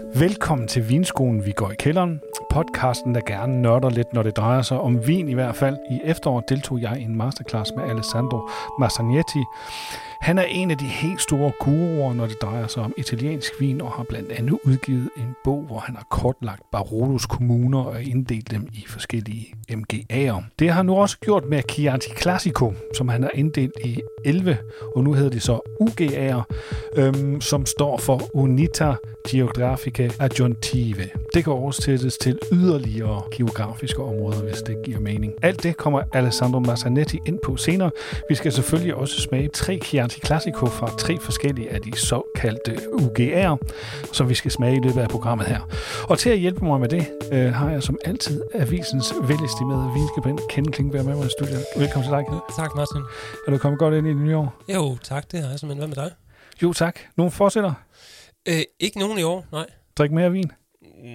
Velkommen til Vinskolen, vi går i kælderen. Podcasten, der gerne nørder lidt, når det drejer sig om vin i hvert fald. I efteråret deltog jeg i en masterclass med Alessandro Massagnetti. Han er en af de helt store guruer, når det drejer sig om italiensk vin, og har blandt andet udgivet en bog, hvor han har kortlagt Barolos kommuner og inddelt dem i forskellige MGA'er. Det har han nu også gjort med Chianti Classico, som han har inddelt i 11, og nu hedder det så UGA'er, øhm, som står for Unita Geografica Adjuntive. Det kan oversættes til yderligere geografiske områder, hvis det giver mening. Alt det kommer Alessandro Massanetti ind på senere. Vi skal selvfølgelig også smage tre Chianti Classico fra tre forskellige af de såkaldte UGA'er, som vi skal smage i løbet af programmet her. Og til at hjælpe mig med det, øh, har jeg som altid avisens velestimerede vinskribent Ken Klingberg med mig i studiet. Velkommen til dig, Ken. Tak, Martin. Er du kommet godt ind i det nye år? Jo, tak. Det har jeg simpelthen. Hvad med dig? Jo, tak. Nogle fortsætter? Øh, ikke nogen i år, nej. Drik mere vin? Mm,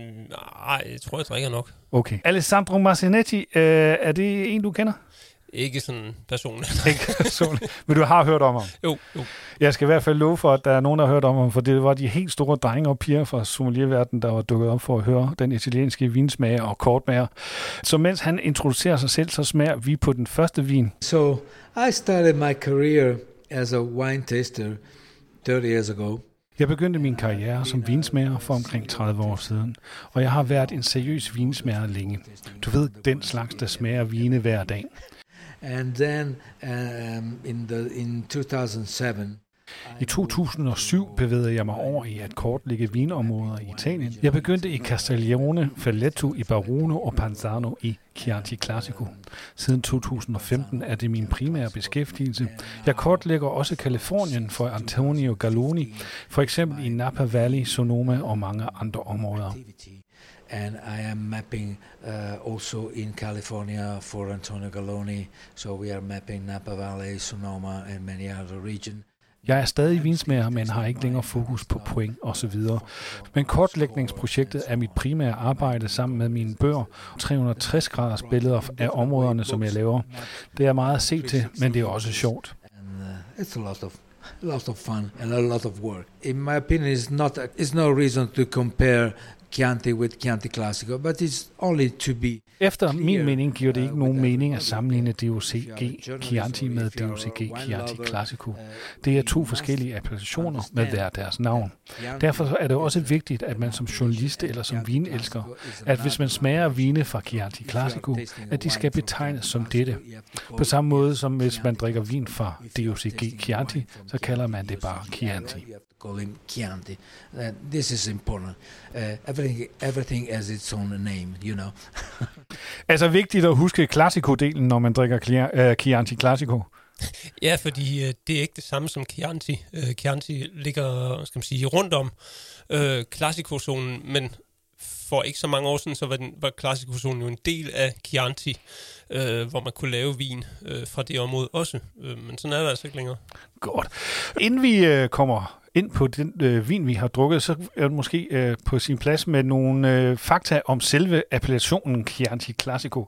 Nej, jeg tror, jeg drikker nok. Okay. Alessandro Marcinetti, øh, er det en, du kender? Ikke sådan personligt. Ikke personligt, men du har hørt om ham. jo, jo. Jeg skal i hvert fald love for, at der er nogen, der har hørt om ham, for det var de helt store drenge og piger fra sommelierverdenen, der var dukket op for at høre den italienske vinsmager og kortmager. Så mens han introducerer sig selv, så smager vi på den første vin. So I started my career as a wine taster 30 years ago. Jeg begyndte min karriere som vinsmager for omkring 30 år siden, og jeg har været en seriøs vinsmager længe. Du ved, den slags, der smager vine hver dag. And then um, in, the, in 2007, I 2007 bevægede jeg mig over i at kortlægge vinområder i Italien. Jeg begyndte i Castiglione, Falletto i Barono og Panzano i Chianti Classico. Siden 2015 er det min primære beskæftigelse. Jeg kortlægger også Kalifornien for Antonio Galloni, for eksempel i Napa Valley, Sonoma og mange andre områder. And I am mapping uh, also in California for Antonio Galloni. So we are mapping Napa Valley, Sonoma, and many other regions. Jeg er stadig vinsmager, men har ikke længere fokus på point osv. Men kortlægningsprojektet er mit primære arbejde sammen med mine bøger, 360 graders billeder af områderne, som jeg laver. Det er meget at se til, men det er også sjovt. uh, it's a lot of a lot of fun and a lot of work. In my opinion, it's not it's no reason to compare Chianti with Chianti Classico, but it's only to be Efter min mening giver det ikke nogen mening at sammenligne DOCG Chianti med DOCG Chianti Classico. Det er to forskellige appellationer med hver deres navn. Derfor er det også vigtigt, at man som journalist eller som vinelsker, at hvis man smager vine fra Chianti Classico, at de skal betegnes som dette. På samme måde som hvis man drikker vin fra DOCG Chianti, så kalder man det bare Chianti. Call him Chianti. Uh, this is important. Uh, everything everything has its own name, you know. Altså vigtigt at huske Classico-delen, når man drikker øh, Chianti Classico. Ja, fordi øh, det er ikke det samme som Chianti. Øh, Chianti ligger, skal man sige, rundt om øh, Classico-zonen, men for ikke så mange år siden, så var, den, var klassikozonen jo en del af Chianti, øh, hvor man kunne lave vin øh, fra det område også. Øh, men sådan er det altså ikke længere. Godt. Inden vi øh, kommer ind på den øh, vin, vi har drukket, så er det måske øh, på sin plads med nogle øh, fakta om selve appellationen Chianti Classico.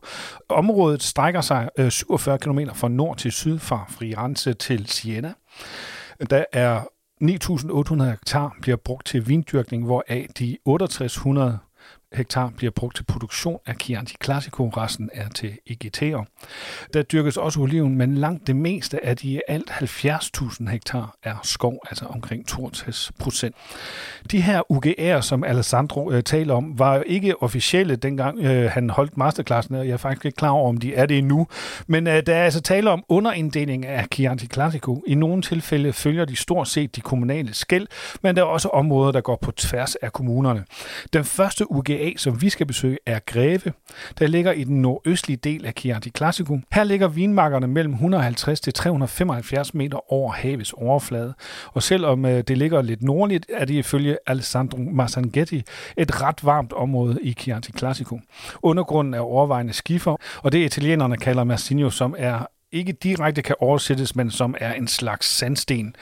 Området strækker sig øh, 47 km fra nord til syd, fra Firenze til Siena. Der er 9.800 hektar bliver brugt til vindyrkning, hvoraf de 6800 hektar bliver brugt til produktion af Chianti Classico, resten er til EGT'er. Der dyrkes også oliven, men langt det meste af de alt 70.000 hektar er skov, altså omkring 62 procent. De her UGR'er, som Alessandro øh, taler om, var jo ikke officielle dengang øh, han holdt masterklassen, og jeg er faktisk ikke klar over, om de er det endnu. Men øh, der er altså tale om underinddeling af Chianti Classico. I nogle tilfælde følger de stort set de kommunale skæld, men der er også områder, der går på tværs af kommunerne. Den første af, som vi skal besøge, er Greve, der ligger i den nordøstlige del af Chianti Classico. Her ligger vinmarkerne mellem 150 til 375 meter over havets overflade, og selvom øh, det ligger lidt nordligt, er det ifølge Alessandro Massanghetti et ret varmt område i Chianti Classico. Undergrunden er overvejende skifer, og det italienerne kalder Massigno, som er ikke direkte kan oversættes, men som er en slags sandsten.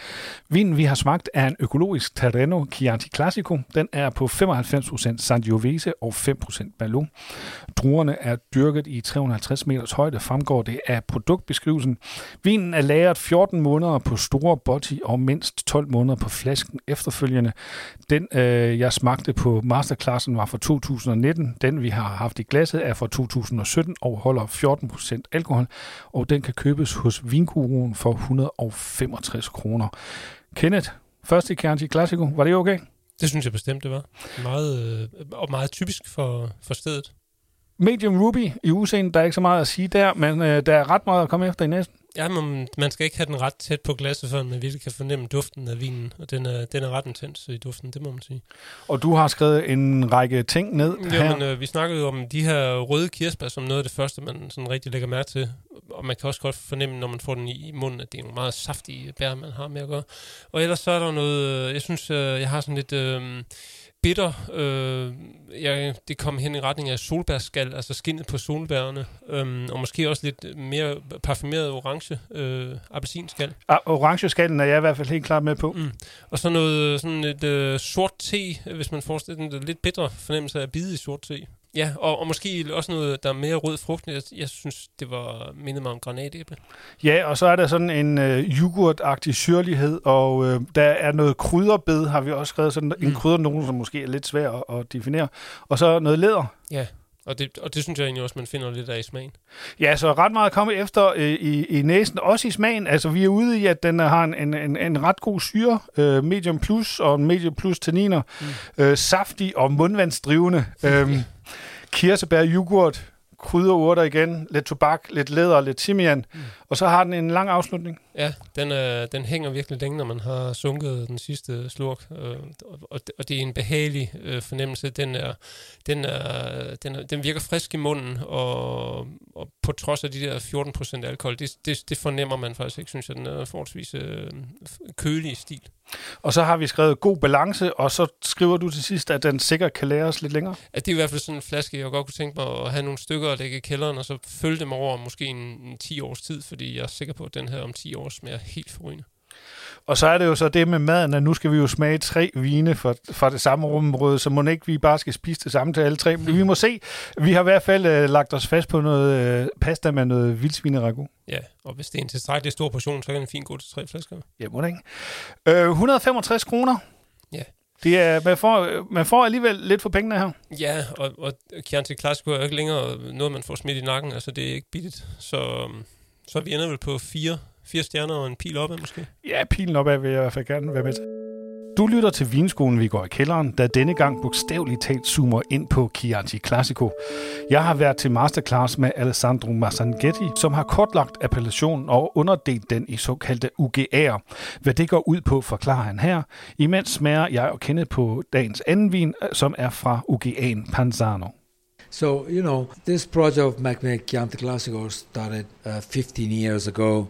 Vinen, vi har smagt, er en økologisk Terreno Chianti Classico. Den er på 95% Sangiovese og 5% Merlot. Druerne er dyrket i 350 meters højde, fremgår det af produktbeskrivelsen. Vinen er lagret 14 måneder på store botti og mindst 12 måneder på flasken efterfølgende. Den, øh, jeg smagte på masterclassen, var fra 2019. Den, vi har haft i glasset, er fra 2017 og holder 14% alkohol, og den kan købes hos Vinguruen for 165 kroner. Kenneth, første Chianti Classico, var det okay? Det synes jeg bestemt, det var. Meget, øh, og meget typisk for, for stedet. Medium Ruby i udseendet, der er ikke så meget at sige der, men øh, der er ret meget at komme efter i næsten. Ja, men man skal ikke have den ret tæt på glasset, før man virkelig kan fornemme duften af vinen. Og den er, den er ret intens i duften, det må man sige. Og du har skrevet en række ting ned her. Jamen, øh, vi snakkede jo om de her røde kirsebær som noget af det første, man sådan rigtig lægger mærke til. Og man kan også godt fornemme, når man får den i munden, at det er nogle meget saftige bær, man har med at gøre. Og ellers så er der noget, øh, jeg synes, øh, jeg har sådan lidt... Øh, bitter. Øh, ja, det kom hen i retning af solbærskal, altså skinnet på solbærene, øh, og måske også lidt mere parfumeret orange øh, appelsinskal. Ah, orange skallen er jeg i hvert fald helt klart med på. Mm. Og så noget sådan et øh, sort te, hvis man får sådan en lidt bitter fornemmelse af at bide i sort te. Ja, og, og måske også noget, der er mere rød frugt. Jeg, jeg synes, det var mindet mig om granatæble. Ja, og så er der sådan en øh, yoghurtagtig syrlighed, og øh, der er noget krydderbed, har vi også skrevet, sådan mm. en kryddernone, som måske er lidt svær at, at definere. Og så noget læder. Ja, og det, og det synes jeg egentlig også, man finder lidt af i smagen. Ja, så ret meget at komme efter øh, i, i næsen, også i smagen. Altså, vi er ude i, at den har en, en, en, en ret god syre, øh, medium plus og medium plus tanniner, mm. øh, saftig og mundvandsdrivende. øh, kirsebær, yoghurt, krydderurter igen, lidt tobak, lidt læder, lidt timian, mm. og så har den en lang afslutning. Ja, den, øh, den hænger virkelig længe, når man har sunket den sidste slurk, øh, og, og det er en behagelig øh, fornemmelse. Den, er, den, er, den, er, den virker frisk i munden, og, og på trods af de der 14% alkohol, det, det, det fornemmer man faktisk ikke, synes jeg, den er forholdsvis øh, kølig stil. Og så har vi skrevet god balance, og så skriver du til sidst, at den sikkert kan lære os lidt længere. At det er i hvert fald sådan en flaske, jeg godt kunne tænke mig at have nogle stykker at lægge i kælderen, og så følge dem over måske en, en 10 års tid, fordi jeg er sikker på, at den her om 10 år smager helt forrygende. Og så er det jo så det med maden, at nu skal vi jo smage tre vine fra, fra det samme rumbrød, så må ikke vi bare skal spise det samme til alle tre. Men vi må se. Vi har i hvert fald øh, lagt os fast på noget øh, pasta med noget vildsvineragu. Ja, og hvis det er en tilstrækkelig stor portion, så kan den fint gå til tre flasker. Ja, må det ikke. Øh, 165 kroner. Ja. Det er, man, får, man får alligevel lidt for pengene her. Ja, og, og Chianti Classico er ikke længere noget, man får smidt i nakken. Altså, det er ikke billigt. Så, så vi ender vel på fire Fire stjerner og en pil opad måske? Ja, pilen opad vil jeg i hvert fald gerne være med til. Du lytter til Vinskolen, vi går i kælderen, der denne gang bogstaveligt talt zoomer ind på Chianti Classico. Jeg har været til masterclass med Alessandro Massanghetti, som har kortlagt appellationen og underdelt den i såkaldte UGA'er. Hvad det går ud på, forklarer han her. Imens smager jeg og kende på dagens anden vin, som er fra UGA'en Panzano. So, you know, this project of Macmillan Chianti Classico started uh, 15 years ago.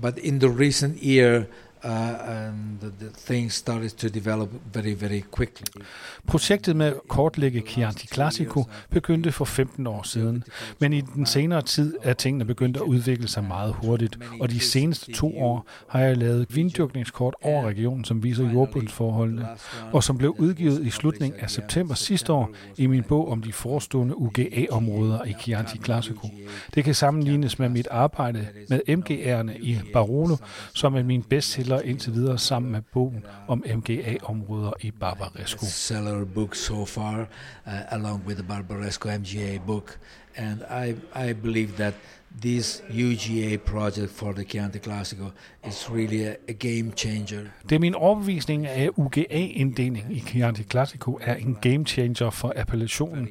But in the recent year, Uh, and the, started to develop very, very quickly. Projektet med at kortlægge Chianti Classico begyndte for 15 år siden, men i den senere tid er tingene begyndt at udvikle sig meget hurtigt, og de seneste to år har jeg lavet vinddyrkningskort over regionen, som viser jordbundsforholdene, og som blev udgivet i slutningen af september sidste år i min bog om de forestående UGA-områder i Chianti Classico. Det kan sammenlignes med mit arbejde med MGR'erne i Barolo, som er min bestseller indtil videre sammen med bogen om MGA-områder i Barbaresco. Seller book so far, uh, along with the Barbaresco MGA book, and I I believe that this UGA project for the Chianti Classico is really a, a game changer. Det er min overbevisning, at UGA-inddeling i Chianti Classico er en game changer for appellationen,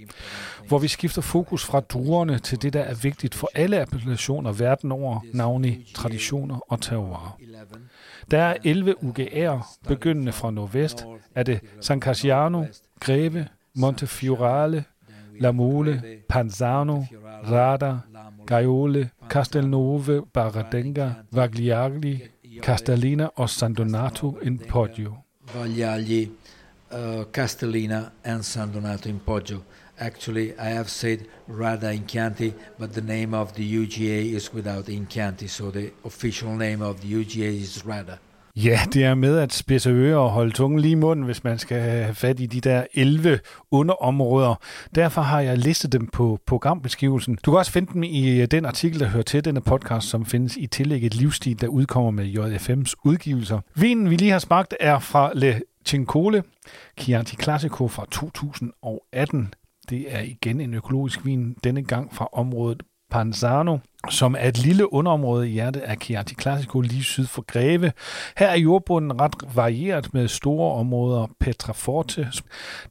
hvor vi skifter fokus fra druerne til det, der er vigtigt for alle appellationer verden over, navnlig traditioner og terroir. Der er 11 UGA'er, begyndende fra nordvest, er det San Casciano, Greve, Montefiorale, La Mole, Panzano, Rada, Gaiole, Castelnuove, Baradenga, Vagliagli, Castellina og San Donato in Poggio. Vagliagli, uh, Castellina and San Donato in Poggio. Actually, I have said Rada in Chianti, but the name of the UGA is without in Chianti, so the official name of the UGA is Rada. Ja, det er med at spidse ører og holde tungen lige i munden, hvis man skal have fat i de der 11 underområder. Derfor har jeg listet dem på programbeskrivelsen. Du kan også finde dem i øh, den artikel, der hører til denne podcast, som findes i tillægget Livsstil, der udkommer med JFM's udgivelser. Vinen, vi lige har smagt, er fra Le Cincole Chianti Classico fra 2018. Det er igen en økologisk vin, denne gang fra området Panzano, som er et lille underområde i hjertet af Chianti Classico lige syd for Greve. Her er jordbunden ret varieret med store områder Petraforte,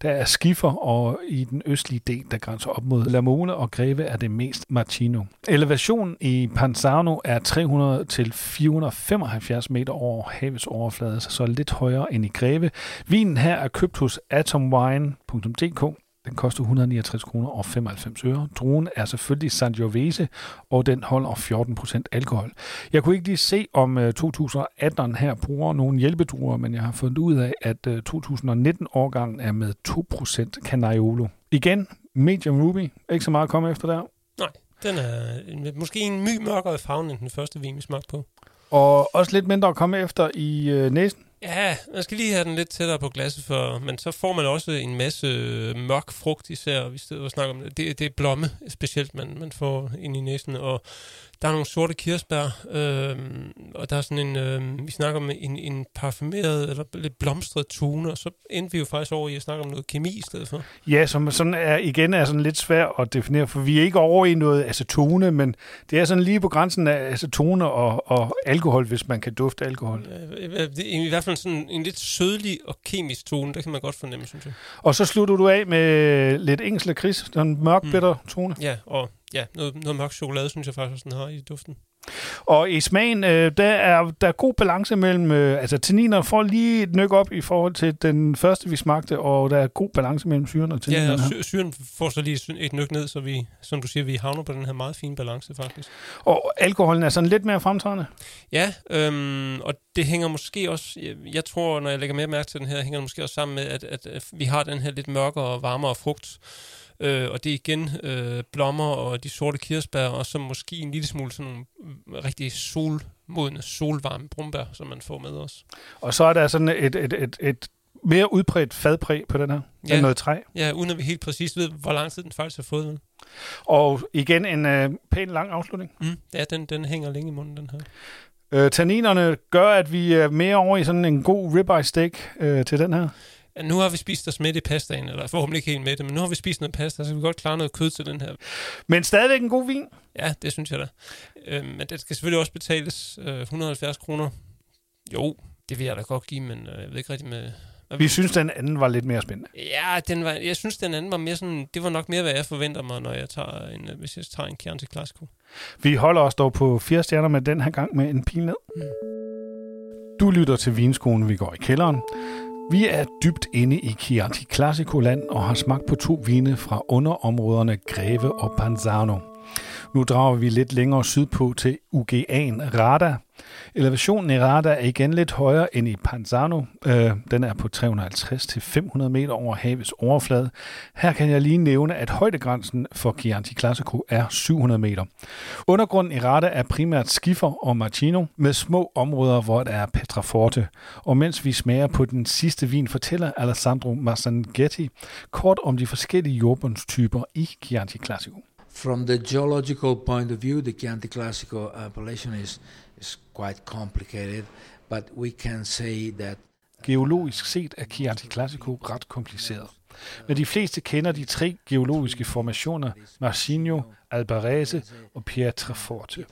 der er skifer, og i den østlige del, der grænser op mod Lamone og Greve, er det mest Martino. Elevationen i Panzano er 300 til 475 meter over havets overflade, så lidt højere end i Greve. Vinen her er købt hos atomwine.dk den koster 169 kroner og 95 øre. Druen er selvfølgelig Sangiovese, og den holder 14 procent alkohol. Jeg kunne ikke lige se, om 2018 her bruger nogle hjælpedruer, men jeg har fundet ud af, at 2019-årgangen er med 2 procent Canaiolo. Igen, medium ruby. Ikke så meget at komme efter der. Nej, den er måske en my mørkere farve end den første vin, vi smagte på. Og også lidt mindre at komme efter i øh, næsen. Ja, man skal lige have den lidt tættere på glasset, for, men så får man også en masse øh, mørk frugt især, vi stedet snakker om det. det. Det er blomme specielt, man, man får ind i næsen, og der er nogle sorte kirsebær, øh, og der er sådan en, øh, vi snakker om en, en parfumeret eller lidt blomstret tone, og så endte vi jo faktisk over i at snakke om noget kemi i stedet for. Ja, som sådan er, igen er sådan lidt svært at definere, for vi er ikke over i noget acetone, men det er sådan lige på grænsen af acetone og, og alkohol, hvis man kan dufte alkohol. Ja, det er i hvert fald sådan en lidt sødlig og kemisk tone, det kan man godt fornemme, synes jeg. Og så slutter du af med lidt engelsk lakrids, den mørk, bitter mm. tone. Ja, og ja, noget, noget mørk chokolade, synes jeg faktisk, den har i duften. Og i smagen, øh, der, er, der er god balance mellem, øh, altså tanniner får lige et nyk op i forhold til den første, vi smagte, og der er god balance mellem syren og tanninerne. Ja, og syren får så lige et nyk ned, så vi, som du siger, vi havner på den her meget fine balance faktisk. Og alkoholen er sådan lidt mere fremtrædende? Ja, øhm, og det hænger måske også, jeg, jeg tror, når jeg lægger mere mærke til den her, hænger det måske også sammen med, at, at, at vi har den her lidt mørkere og varmere frugt, Øh, og det er igen øh, blommer og de sorte kirsebær, og så måske en lille smule sådan nogle mm, rigtig solmodne, solvarme brumbær, som man får med os. Og så er der sådan et, et, et, et mere udbredt fadpræg på den her, ja. end noget træ. Ja, uden at vi helt præcis ved, hvor lang tid den faktisk har fået. Og igen en øh, pæn lang afslutning. Mm, ja, den, den hænger længe i munden, den her. Øh, tanninerne gør, at vi er mere over i sådan en god ribeye steak øh, til den her ja, nu har vi spist os med i pastaen, eller forhåbentlig ikke helt med det, men nu har vi spist noget pasta, så vi kan godt klare noget kød til den her. Men stadigvæk en god vin? Ja, det synes jeg da. Øh, men det skal selvfølgelig også betales øh, 170 kroner. Jo, det vil jeg da godt give, men øh, jeg ved ikke rigtig med... Vi synes, den anden var lidt mere spændende. Ja, den var, jeg synes, den anden var mere sådan... Det var nok mere, hvad jeg forventer mig, når jeg tager en, øh, hvis jeg tager en Chianti Classico. Vi holder os dog på fire stjerner med den her gang med en pil ned. Mm. Du lytter til Vinskolen, vi går i kælderen. Vi er dybt inde i Chianti Classico-land og har smagt på to vine fra underområderne Greve og Panzano. Nu drager vi lidt længere sydpå til UGA'en Rada. Elevationen i Rada er igen lidt højere end i Panzano. Øh, den er på 350-500 meter over havets overflade. Her kan jeg lige nævne, at højdegrænsen for Chianti Classico er 700 meter. Undergrunden i Rada er primært skifer og marcino med små områder, hvor der er petraforte. Og mens vi smager på den sidste vin, fortæller Alessandro Massanghetti kort om de forskellige jordbundstyper i Chianti Classico. From the geological point of view, the Chianti Classico appellation is, is quite complicated, but we can say that Geologisk set er Chianti Classico ret kompliceret. Men de fleste kender de tre geologiske formationer, Marcinho, Albarese og Pietraforte.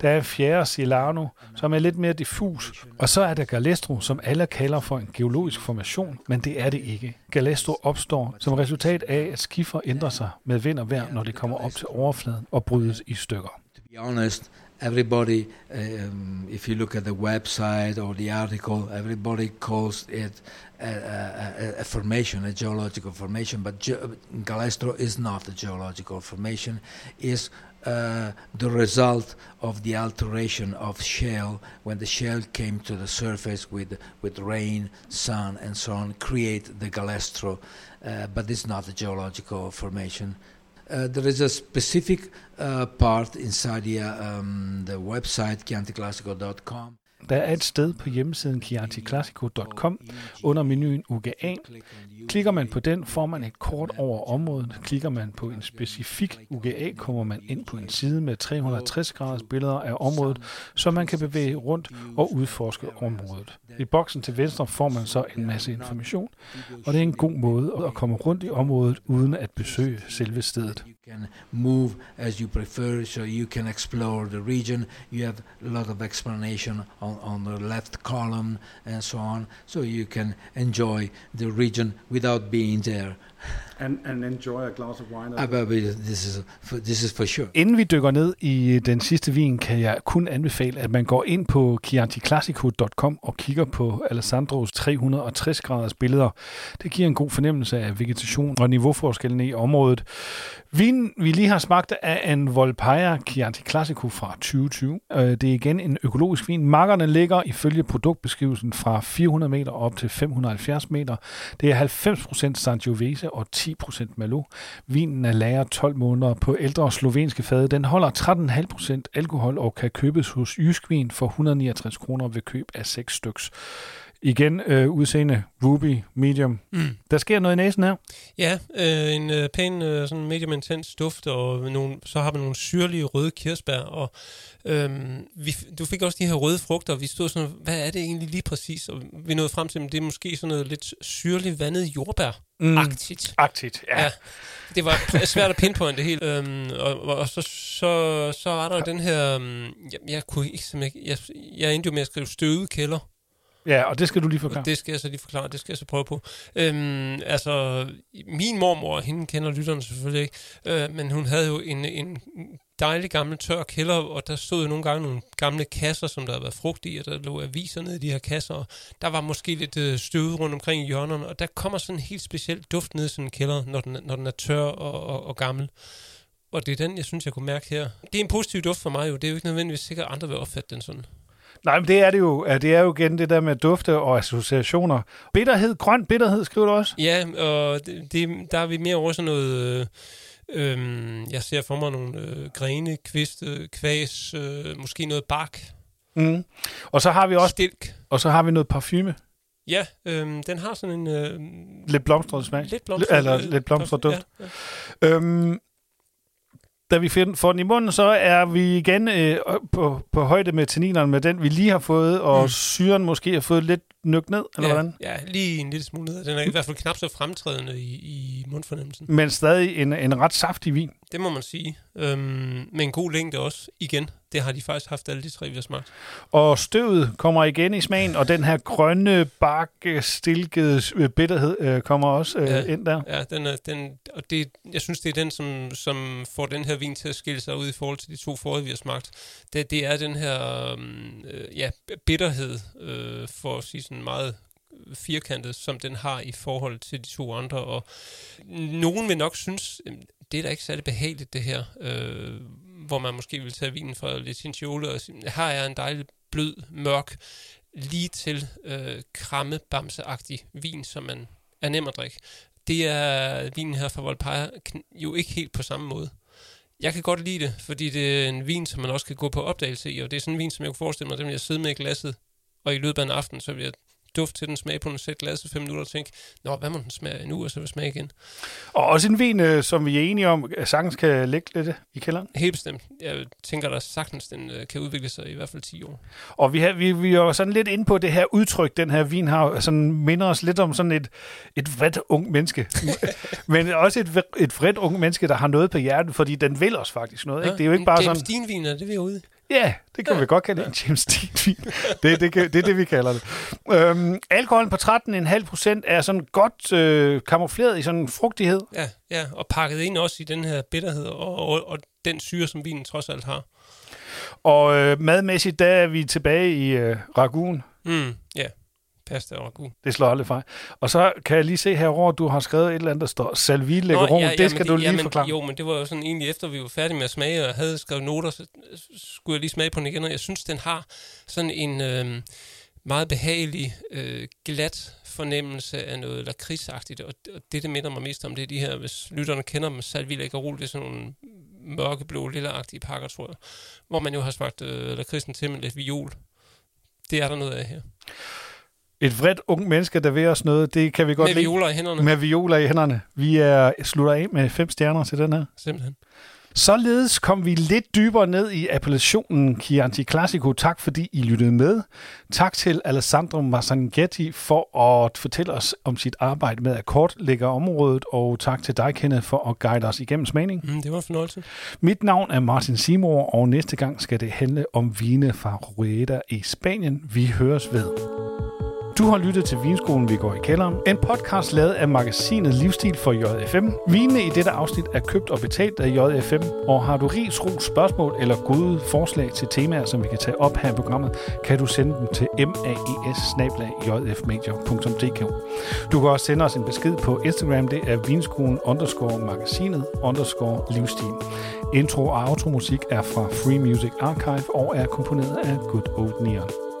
Der er fjerde Silano, som er lidt mere diffus, og så er der Galestro, som alle kalder for en geologisk formation, men det er det ikke. Galestro opstår som resultat af, at skifer ændrer sig med vind og vejr, når det kommer op til overfladen og brydes i stykker. To be honest, everybody, um, if you look at the website or the article, everybody calls it a, a, a formation, a geological formation, but ge- Galestro is not a geological formation, is uh, the result of the alteration of shale. When the shale came to the surface with with rain, sun, and so on, create the galestro, uh, but it's not a geological formation. Uh, there is a specific uh, part inside the, um, the website chianticlassico.com Der er et sted på hjemmesiden chianticlassico.com under menuen UGA. Klikker man på den, får man et kort over området. Klikker man på en specifik UGA, kommer man ind på en side med 360 graders billeder af området, så man kan bevæge rundt og udforske området. I boksen til venstre får man så en masse information, og det er en god måde at komme rundt i området uden at besøge selve stedet. Can move as you prefer, so you can explore the region. You have a lot of explanation on, on the left column and so on, so you can enjoy the region without being there. And, and enjoy a glass of wine. Uh, but this is for, this is for sure. Inden vi dykker ned i den sidste vin, kan jeg kun anbefale, at man går ind på chianticlassico.com og kigger på Alessandros 360 graders billeder. Det giver en god fornemmelse af vegetation og niveauforskellene i området. Vinen, vi lige har smagt, er en Volpaia Chianti Classico fra 2020. Øh, Det er igen en økologisk vin. Markerne ligger ifølge produktbeskrivelsen fra 400 meter op til 570 meter. Det er 90% Sangiovese og 10% Malo. Vinen er lagret 12 måneder på ældre slovenske fade. Den holder 13,5% alkohol og kan købes hos Jysk Vin for 169 kroner ved køb af 6 styks. Igen øh, udseende Ruby Medium. Mm. Der sker noget i næsen her. Ja, øh, en øh, pæn øh, sådan medium intens duft, og nogle, så har man nogle syrlige røde kirsebær, og øhm, vi, du fik også de her røde frugter, og vi stod sådan, hvad er det egentlig lige præcis? Og vi nåede frem til, at det er måske sådan noget lidt syrligt vandet jordbær-agtigt. Agtigt, ja. Ja. Det var svært at pinpointe det helt. Øhm, og, og, så, så, så var der jo den her... øhm, Jeg, jeg kunne ikke. Jeg, jeg endte jo med at skrive støvet kælder. Ja, og det skal du lige forklare. Og det skal jeg så lige forklare, det skal jeg så prøve på. Øhm, altså, min mormor, hende kender lytterne selvfølgelig ikke, øh, men hun havde jo en, en dejlig gammel tør kælder, og der stod jo nogle gange nogle gamle kasser, som der havde været frugt i, og der lå aviser nede i de her kasser, og der var måske lidt øh, støvet rundt omkring i hjørnerne, og der kommer sådan en helt speciel duft ned i sådan en kælder, når den, når den er tør og, og, og gammel. Og det er den, jeg synes, jeg kunne mærke her. Det er en positiv duft for mig jo. Det er jo ikke nødvendigvis sikkert, at andre vil opfatte den sådan. Nej, men det er det jo. Det er jo igen det der med dufte og associationer. Bitterhed, grøn bitterhed, skriver du også? Ja, og det, det, der er vi mere over sådan noget... Øh, øhm, jeg ser for mig nogle øh, grene, kviste, kvæs, øh, måske noget bark, Mm. Og så har vi også stilk. og så har vi noget parfume. Ja, øhm, den har sådan en... Øh, Lidt blomstret smag. lidt blomstret, Eller øh, lidt blomstret duft. Ja, ja. Øhm, da vi får den i munden, så er vi igen øh, på, på højde med tanninerne med den, vi lige har fået, og mm. syren måske har fået lidt nøgt ned, eller ja, hvordan? ja, lige en lille smule ned. Den er i hvert fald knap så fremtrædende i, i mundfornemmelsen. Men stadig en, en ret saftig vin. Det må man sige. Øhm, med en god længde også. Igen, det har de faktisk haft alle de tre, vi har smagt. Og støvet kommer igen i smagen, og den her grønne, bakke, stilkede øh, bitterhed øh, kommer også øh, Ja. ind der. Ja, den er, den, og det, jeg synes, det er den, som, som får den her vin til at skille sig ud i forhold til de to forrige, vi har smagt. Det, det er den her øhm, øh, ja, bitterhed, øh, for at sige sådan meget firkantet, som den har i forhold til de to andre. Og nogen vil nok synes, det er da ikke særlig behageligt, det her. Øh, hvor man måske vil tage vinen fra Letinciole og sige, her er en dejlig blød, mørk, lige til øh, kramme bamseagtig vin, som man er nem at drikke. Det er vinen her fra Volpaia jo ikke helt på samme måde. Jeg kan godt lide det, fordi det er en vin, som man også kan gå på opdagelse i, og det er sådan en vin, som jeg kunne forestille mig, at jeg sidde med i glasset, og i løbet af en aften, så vil jeg dufte til den, smage på den, sætte glasset fem minutter og tænke, nå, hvad må den smage nu, og så vil smage igen. Og også en vin, øh, som vi er enige om, at sagtens kan ligge lidt i kælderen. Helt bestemt. Jeg tænker, der sagtens den øh, kan udvikle sig i hvert fald 10 år. Og vi, har, vi, vi er jo sådan lidt inde på det her udtryk, den her vin har, sådan minder os lidt om sådan et, et vredt ung menneske. Men også et, et vredt ung menneske, der har noget på hjertet, fordi den vil os faktisk noget. Ikke? Det er jo ikke bare James sådan, Dean-vin er det, vi er ude ja, det kan vi godt kalde en James Dean-vin. Det, det, kan- det er det, vi kalder det. Øhm, alkoholen på 13,5 procent er sådan godt øh, kamufleret i sådan en frugtighed. Ja, ja, og pakket ind også i den her bitterhed og, og, og den syre, som vinen trods alt har. Og øh, madmæssigt, der er vi tilbage i øh, ragun. Mm, pasta og ragu. Det slår aldrig fejl. Og så kan jeg lige se herover, du har skrevet et eller andet, der står Salvi Legeron. ja, det ja, skal men du lige ja, men, forklare. Jo, men det var jo sådan egentlig efter, vi var færdige med at smage, og havde skrevet noter, så skulle jeg lige smage på den igen, og jeg synes, den har sådan en øh, meget behagelig, øh, glat fornemmelse af noget lakridsagtigt, og, og det, det minder mig mest om, det er de her, hvis lytterne kender dem, Salvi Legerol, det er sådan nogle mørkeblå, lilleagtige pakker, tror jeg, hvor man jo har smagt øh, lakridsen til med lidt viol. Det er der noget af her. Et vredt ung menneske, der vil os noget, det kan vi godt Med lide. violer i hænderne, Med violer i hænderne. Vi er, slutter af med fem stjerner til den her. simpelthen. Således kom vi lidt dybere ned i appellationen Chianti Classico. Tak fordi I lyttede med. Tak til Alessandro Massanghetti for at fortælle os om sit arbejde med at kortlægge området, og tak til dig, Kenneth, for at guide os igennem smagning. Mm, det var en fornøjelse. Mit navn er Martin Seymour, og næste gang skal det handle om vine fra Rueda i Spanien. Vi høres ved. Du har lyttet til Vinskolen, vi går i kælderen. En podcast lavet af magasinet Livsstil for JFM. Vinene i dette afsnit er købt og betalt af JFM. Og har du ris, ro, spørgsmål eller gode forslag til temaer, som vi kan tage op her i programmet, kan du sende dem til maes Du kan også sende os en besked på Instagram. Det er vinskolen underscore magasinet underscore livsstil. Intro og automusik er fra Free Music Archive og er komponeret af Good Old Neon.